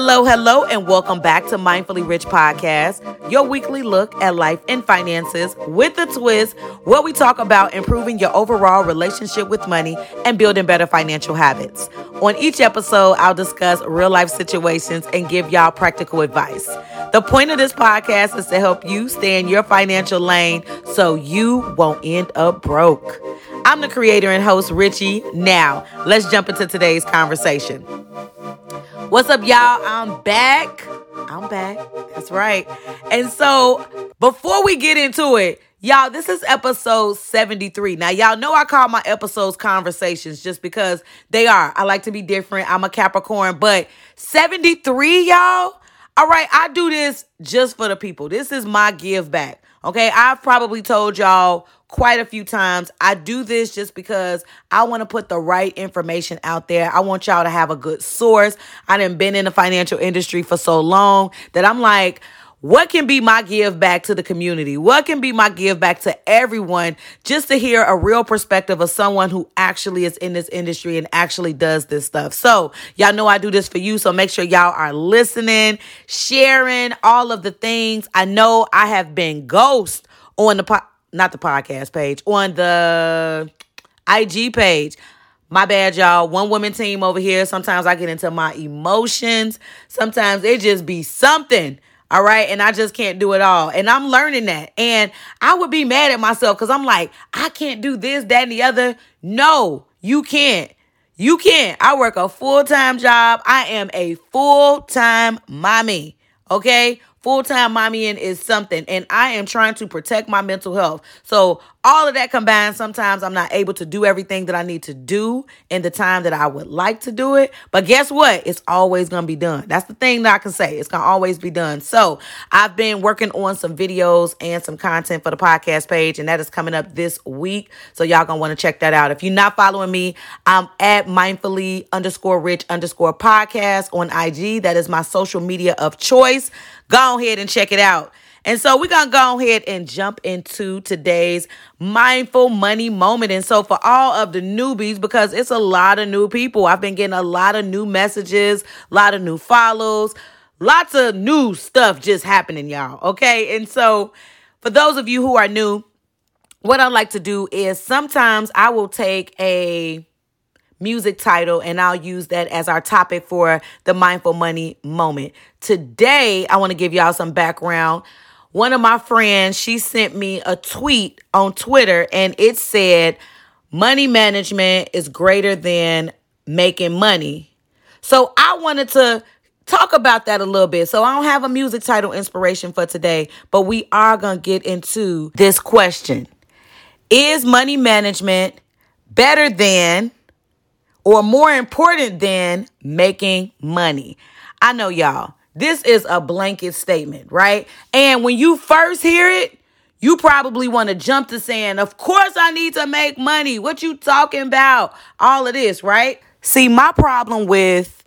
Hello, hello, and welcome back to Mindfully Rich Podcast, your weekly look at life and finances with a twist, where we talk about improving your overall relationship with money and building better financial habits. On each episode, I'll discuss real life situations and give y'all practical advice. The point of this podcast is to help you stay in your financial lane so you won't end up broke. I'm the creator and host, Richie. Now, let's jump into today's conversation. What's up, y'all? I'm back. I'm back. That's right. And so, before we get into it, y'all, this is episode 73. Now, y'all know I call my episodes conversations just because they are. I like to be different. I'm a Capricorn, but 73, y'all. All right, I do this just for the people. This is my give back. Okay, I've probably told y'all quite a few times. I do this just because I want to put the right information out there. I want y'all to have a good source. I done been in the financial industry for so long that I'm like, what can be my give back to the community? What can be my give back to everyone just to hear a real perspective of someone who actually is in this industry and actually does this stuff? So, y'all know I do this for you. So, make sure y'all are listening, sharing all of the things. I know I have been ghost on the po- not the podcast page, on the IG page. My bad, y'all. One woman team over here. Sometimes I get into my emotions. Sometimes it just be something. All right. And I just can't do it all. And I'm learning that. And I would be mad at myself because I'm like, I can't do this, that, and the other. No, you can't. You can't. I work a full time job. I am a full time mommy. Okay. Full time mommying is something, and I am trying to protect my mental health. So, all of that combined, sometimes I'm not able to do everything that I need to do in the time that I would like to do it. But guess what? It's always going to be done. That's the thing that I can say. It's going to always be done. So, I've been working on some videos and some content for the podcast page, and that is coming up this week. So, y'all going to want to check that out. If you're not following me, I'm at mindfully underscore rich underscore podcast on IG. That is my social media of choice. Go ahead and check it out. And so we're going to go ahead and jump into today's mindful money moment. And so for all of the newbies, because it's a lot of new people, I've been getting a lot of new messages, a lot of new follows, lots of new stuff just happening, y'all. Okay. And so for those of you who are new, what I like to do is sometimes I will take a music title and I'll use that as our topic for the mindful money moment. Today, I want to give y'all some background. One of my friends, she sent me a tweet on Twitter and it said, Money management is greater than making money. So I wanted to talk about that a little bit. So I don't have a music title inspiration for today, but we are going to get into this question Is money management better than or more important than making money? I know y'all. This is a blanket statement, right? And when you first hear it, you probably want to jump to saying, Of course, I need to make money. What you talking about? All of this, right? See, my problem with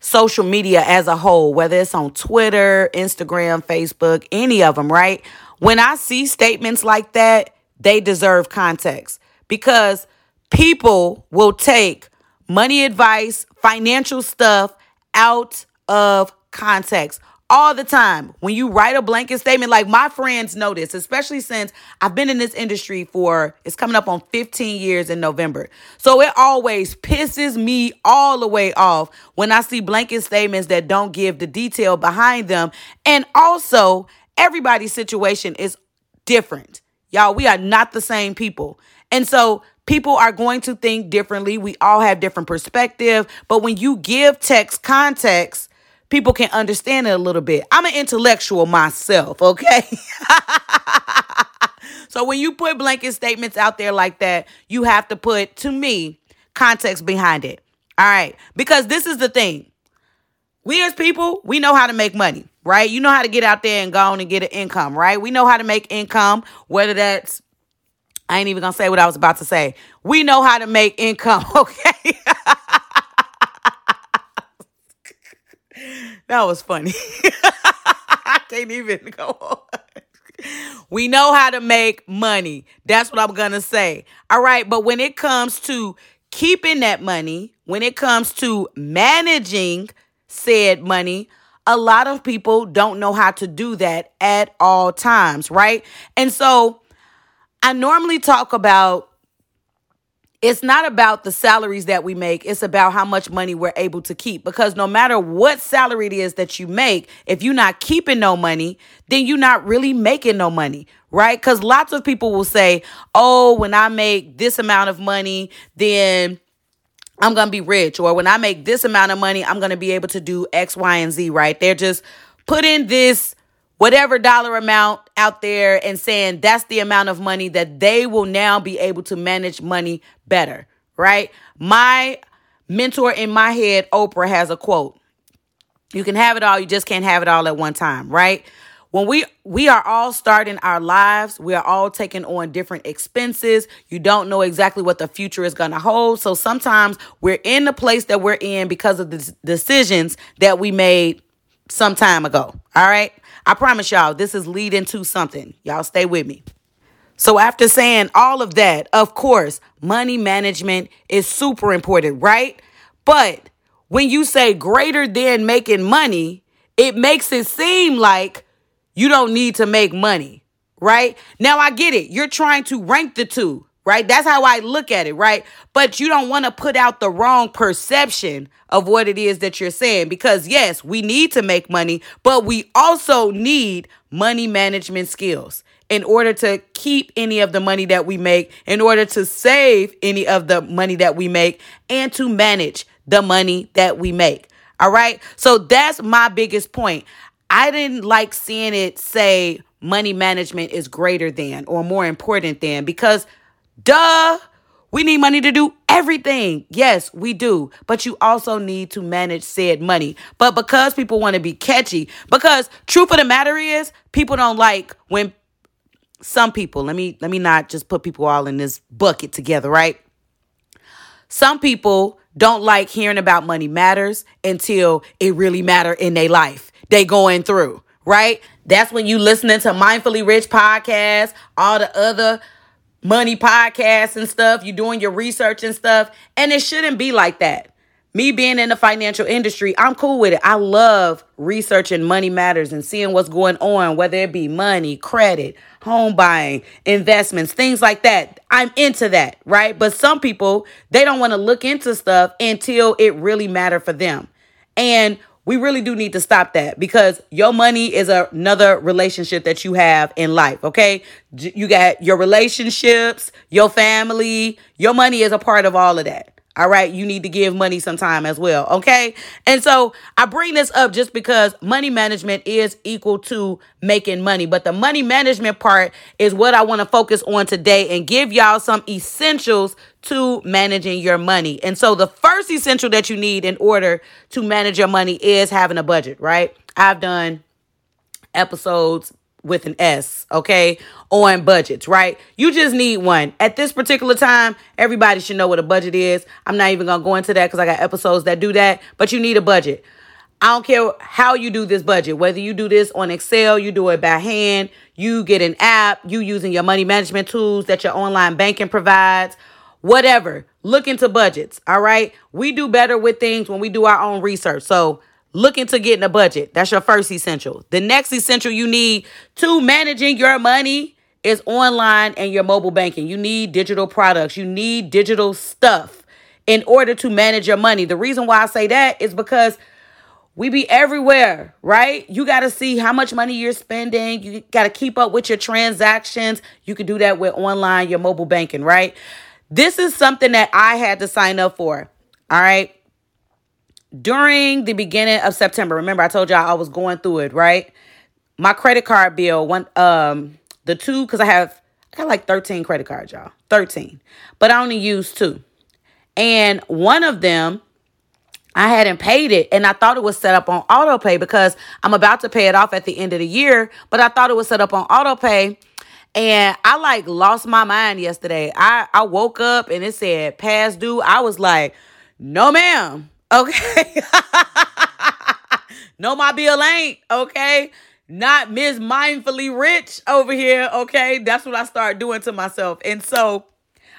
social media as a whole, whether it's on Twitter, Instagram, Facebook, any of them, right? When I see statements like that, they deserve context because people will take money advice, financial stuff out of context all the time. When you write a blanket statement, like my friends know this, especially since I've been in this industry for, it's coming up on 15 years in November. So it always pisses me all the way off when I see blanket statements that don't give the detail behind them. And also, everybody's situation is different. Y'all, we are not the same people. And so people are going to think differently. We all have different perspective, but when you give text context, people can understand it a little bit. I'm an intellectual myself, okay? so when you put blanket statements out there like that, you have to put, to me, context behind it. All right. Because this is the thing. We as people, we know how to make money, right? You know how to get out there and go on and get an income, right? We know how to make income, whether that's I ain't even gonna say what I was about to say. We know how to make income, okay? That was funny. I can't even go on. We know how to make money. That's what I'm going to say. All right. But when it comes to keeping that money, when it comes to managing said money, a lot of people don't know how to do that at all times, right? And so I normally talk about it's not about the salaries that we make, it's about how much money we're able to keep. Because no matter what salary it is that you make, if you're not keeping no money, then you're not really making no money, right? Because lots of people will say, oh, when I make this amount of money, then I'm going to be rich. Or when I make this amount of money, I'm going to be able to do X, Y, and Z, right? They're just putting this whatever dollar amount out there and saying that's the amount of money that they will now be able to manage money better, right? My mentor in my head, Oprah, has a quote. You can have it all, you just can't have it all at one time, right? When we we are all starting our lives, we are all taking on different expenses. You don't know exactly what the future is going to hold. So sometimes we're in the place that we're in because of the decisions that we made some time ago. All right? I promise y'all, this is leading to something. Y'all stay with me. So, after saying all of that, of course, money management is super important, right? But when you say greater than making money, it makes it seem like you don't need to make money, right? Now, I get it. You're trying to rank the two right? That's how I look at it, right? But you don't want to put out the wrong perception of what it is that you're saying because, yes, we need to make money, but we also need money management skills in order to keep any of the money that we make, in order to save any of the money that we make, and to manage the money that we make. All right. So that's my biggest point. I didn't like seeing it say money management is greater than or more important than because Duh. We need money to do everything. Yes, we do. But you also need to manage said money. But because people want to be catchy, because truth of the matter is, people don't like when some people, let me let me not just put people all in this bucket together, right? Some people don't like hearing about money matters until it really matter in their life. They going through, right? That's when you listening to Mindfully Rich podcast, all the other money podcasts and stuff, you're doing your research and stuff, and it shouldn't be like that. Me being in the financial industry, I'm cool with it. I love researching money matters and seeing what's going on, whether it be money, credit, home buying, investments, things like that. I'm into that, right? But some people, they don't want to look into stuff until it really matter for them. And we really do need to stop that because your money is another relationship that you have in life, okay? You got your relationships, your family, your money is a part of all of that. All right, you need to give money some time as well, okay? And so I bring this up just because money management is equal to making money, but the money management part is what I want to focus on today and give y'all some essentials to managing your money. And so the first essential that you need in order to manage your money is having a budget, right? I've done episodes with an S, okay, on budgets, right? You just need one. At this particular time, everybody should know what a budget is. I'm not even gonna go into that because I got episodes that do that, but you need a budget. I don't care how you do this budget, whether you do this on Excel, you do it by hand, you get an app, you using your money management tools that your online banking provides, whatever. Look into budgets, all right? We do better with things when we do our own research. So looking to getting a budget. That's your first essential. The next essential you need to managing your money is online and your mobile banking. You need digital products, you need digital stuff in order to manage your money. The reason why I say that is because we be everywhere, right? You got to see how much money you're spending. You got to keep up with your transactions. You can do that with online, your mobile banking, right? This is something that I had to sign up for. All right during the beginning of September, remember I told y'all I was going through it, right? My credit card bill, one um the two cuz I have I got like 13 credit cards, y'all. 13. But I only used two. And one of them I hadn't paid it and I thought it was set up on auto pay because I'm about to pay it off at the end of the year, but I thought it was set up on auto pay and I like lost my mind yesterday. I I woke up and it said past due. I was like, "No ma'am. Okay. no, my bill ain't. Okay. Not Miss Mindfully Rich over here. Okay. That's what I start doing to myself. And so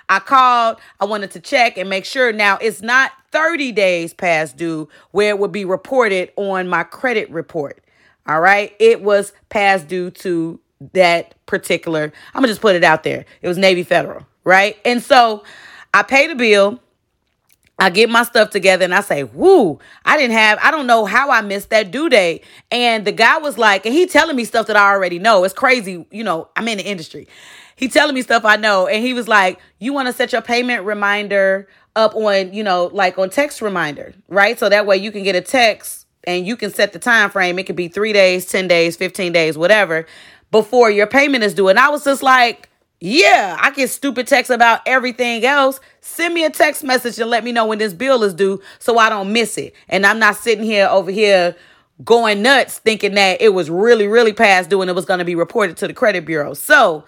I called. I wanted to check and make sure. Now, it's not 30 days past due where it would be reported on my credit report. All right. It was past due to that particular, I'm going to just put it out there. It was Navy Federal. Right. And so I paid the bill. I get my stuff together and I say, whoo, I didn't have, I don't know how I missed that due date. And the guy was like, and he telling me stuff that I already know. It's crazy. You know, I'm in the industry. He telling me stuff I know. And he was like, you want to set your payment reminder up on, you know, like on text reminder, right? So that way you can get a text and you can set the time frame. It could be three days, 10 days, 15 days, whatever, before your payment is due. And I was just like, yeah, I get stupid texts about everything else. Send me a text message and let me know when this bill is due so I don't miss it. And I'm not sitting here over here going nuts thinking that it was really, really past due and it was going to be reported to the credit bureau. So,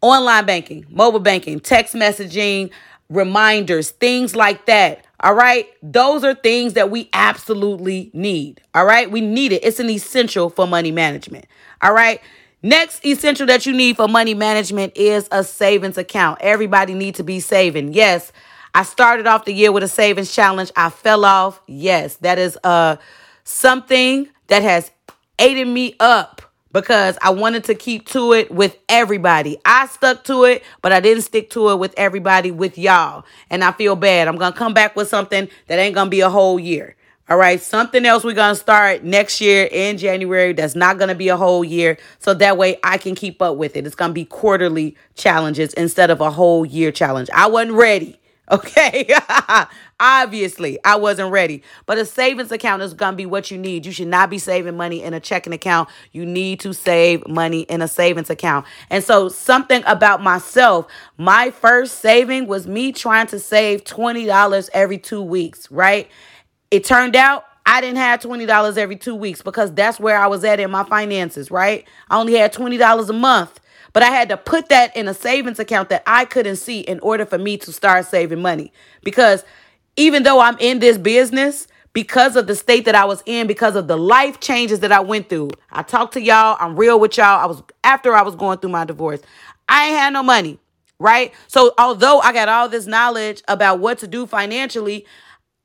online banking, mobile banking, text messaging, reminders, things like that. All right. Those are things that we absolutely need. All right. We need it. It's an essential for money management. All right. Next essential that you need for money management is a savings account. Everybody needs to be saving. Yes, I started off the year with a savings challenge. I fell off. Yes, that is uh something that has aided me up because I wanted to keep to it with everybody. I stuck to it, but I didn't stick to it with everybody with y'all. And I feel bad. I'm going to come back with something that ain't going to be a whole year. All right, something else we're going to start next year in January that's not going to be a whole year. So that way I can keep up with it. It's going to be quarterly challenges instead of a whole year challenge. I wasn't ready. Okay. Obviously, I wasn't ready. But a savings account is going to be what you need. You should not be saving money in a checking account. You need to save money in a savings account. And so, something about myself, my first saving was me trying to save $20 every two weeks, right? It turned out I didn't have $20 every two weeks because that's where I was at in my finances, right? I only had $20 a month, but I had to put that in a savings account that I couldn't see in order for me to start saving money. Because even though I'm in this business, because of the state that I was in, because of the life changes that I went through. I talked to y'all, I'm real with y'all. I was after I was going through my divorce. I ain't had no money, right? So although I got all this knowledge about what to do financially,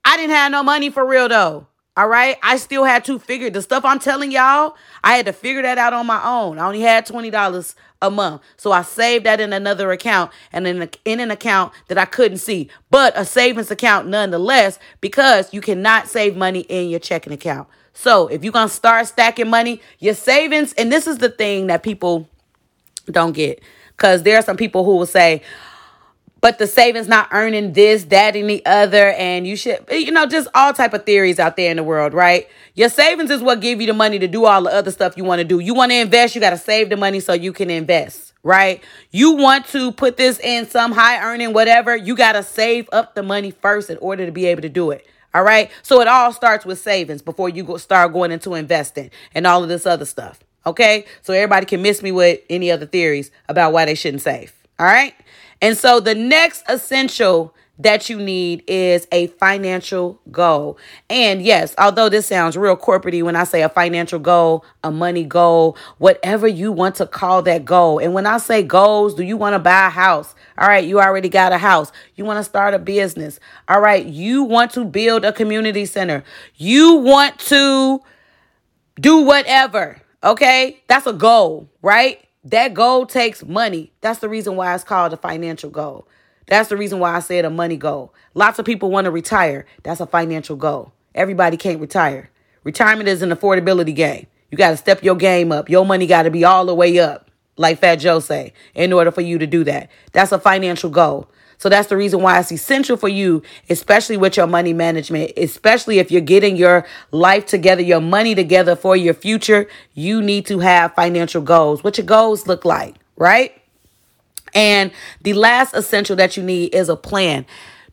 I didn't have no money for real though. All right. I still had to figure the stuff I'm telling y'all. I had to figure that out on my own. I only had $20 a month. So I saved that in another account and in, a, in an account that I couldn't see, but a savings account nonetheless, because you cannot save money in your checking account. So if you're going to start stacking money, your savings, and this is the thing that people don't get, because there are some people who will say, but the savings not earning this that and the other and you should you know just all type of theories out there in the world right? Your savings is what give you the money to do all the other stuff you want to do. You want to invest you got to save the money so you can invest right? You want to put this in some high earning whatever you got to save up the money first in order to be able to do it all right? So it all starts with savings before you go start going into investing and all of this other stuff okay? So everybody can miss me with any other theories about why they shouldn't save all right and so the next essential that you need is a financial goal. And yes, although this sounds real corporatey when I say a financial goal, a money goal, whatever you want to call that goal. And when I say goals, do you want to buy a house? All right, you already got a house. You want to start a business. All right, you want to build a community center. You want to do whatever. Okay, that's a goal, right? That goal takes money. That's the reason why it's called a financial goal. That's the reason why I said a money goal. Lots of people want to retire. That's a financial goal. Everybody can't retire. Retirement is an affordability game. You got to step your game up. Your money got to be all the way up, like Fat Joe say, in order for you to do that. That's a financial goal. So that's the reason why it's essential for you, especially with your money management, especially if you're getting your life together, your money together for your future. You need to have financial goals. What your goals look like, right? And the last essential that you need is a plan.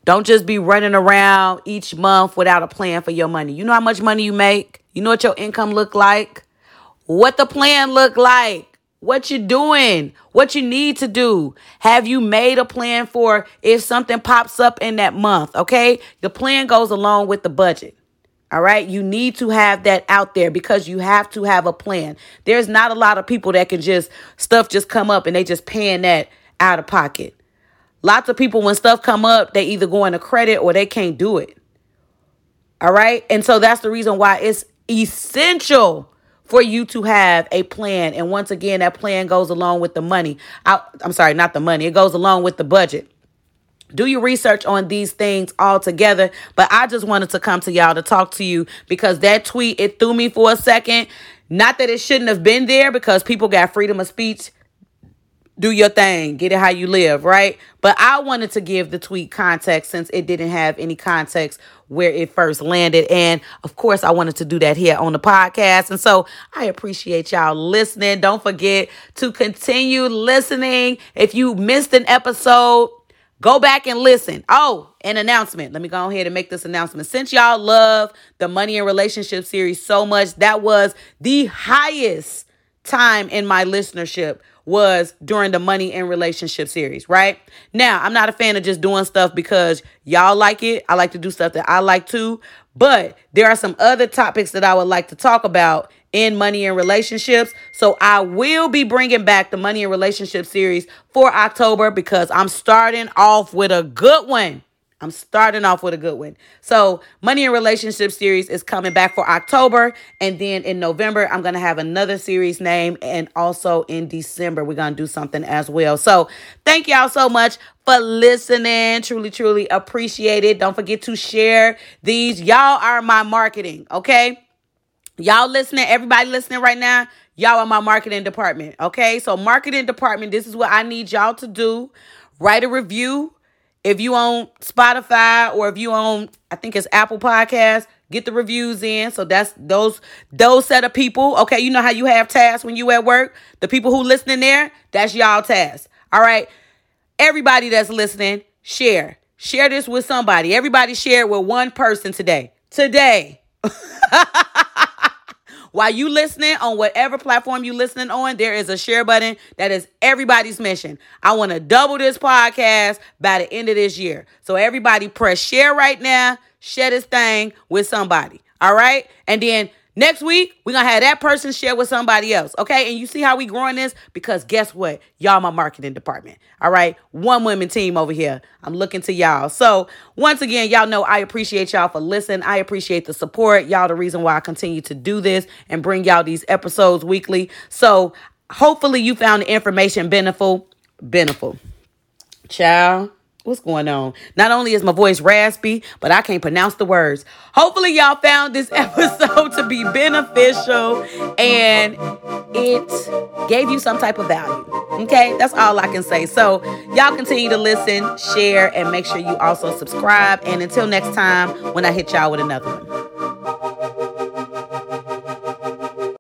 Don't just be running around each month without a plan for your money. You know how much money you make? You know what your income look like? What the plan look like? What you're doing, what you need to do. Have you made a plan for if something pops up in that month? Okay. The plan goes along with the budget. All right. You need to have that out there because you have to have a plan. There's not a lot of people that can just stuff just come up and they just paying that out of pocket. Lots of people, when stuff come up, they either go into credit or they can't do it. All right. And so that's the reason why it's essential for you to have a plan. And once again, that plan goes along with the money. I, I'm sorry, not the money. It goes along with the budget. Do your research on these things all together. But I just wanted to come to y'all to talk to you because that tweet, it threw me for a second. Not that it shouldn't have been there because people got freedom of speech do your thing, get it how you live, right? But I wanted to give the tweet context since it didn't have any context where it first landed. And of course, I wanted to do that here on the podcast. And so I appreciate y'all listening. Don't forget to continue listening. If you missed an episode, Go back and listen. Oh, an announcement. Let me go ahead and make this announcement. Since y'all love the Money and Relationship series so much, that was the highest time in my listenership was during the money and relationship series, right? Now, I'm not a fan of just doing stuff because y'all like it. I like to do stuff that I like too. But there are some other topics that I would like to talk about in money and relationships. So I will be bringing back the money and relationship series for October because I'm starting off with a good one. I'm starting off with a good one. So, Money and Relationship series is coming back for October. And then in November, I'm going to have another series name. And also in December, we're going to do something as well. So, thank y'all so much for listening. Truly, truly appreciate it. Don't forget to share these. Y'all are my marketing, okay? Y'all listening, everybody listening right now, y'all are my marketing department, okay? So, marketing department, this is what I need y'all to do. Write a review if you own Spotify or if you own, I think it's Apple Podcast, get the reviews in. So that's those those set of people. Okay, you know how you have tasks when you at work. The people who listening there, that's y'all task. All right, everybody that's listening, share share this with somebody. Everybody share it with one person today. Today. While you listening on whatever platform you listening on, there is a share button that is everybody's mission. I want to double this podcast by the end of this year. So everybody press share right now, share this thing with somebody. All right? And then Next week, we're gonna have that person share with somebody else. Okay. And you see how we growing this? Because guess what? Y'all my marketing department. All right. One women team over here. I'm looking to y'all. So once again, y'all know I appreciate y'all for listening. I appreciate the support. Y'all the reason why I continue to do this and bring y'all these episodes weekly. So hopefully you found the information beneficial. Beneficial. Ciao. What's going on? Not only is my voice raspy, but I can't pronounce the words. Hopefully, y'all found this episode to be beneficial and it gave you some type of value. Okay, that's all I can say. So, y'all continue to listen, share, and make sure you also subscribe. And until next time, when I hit y'all with another one.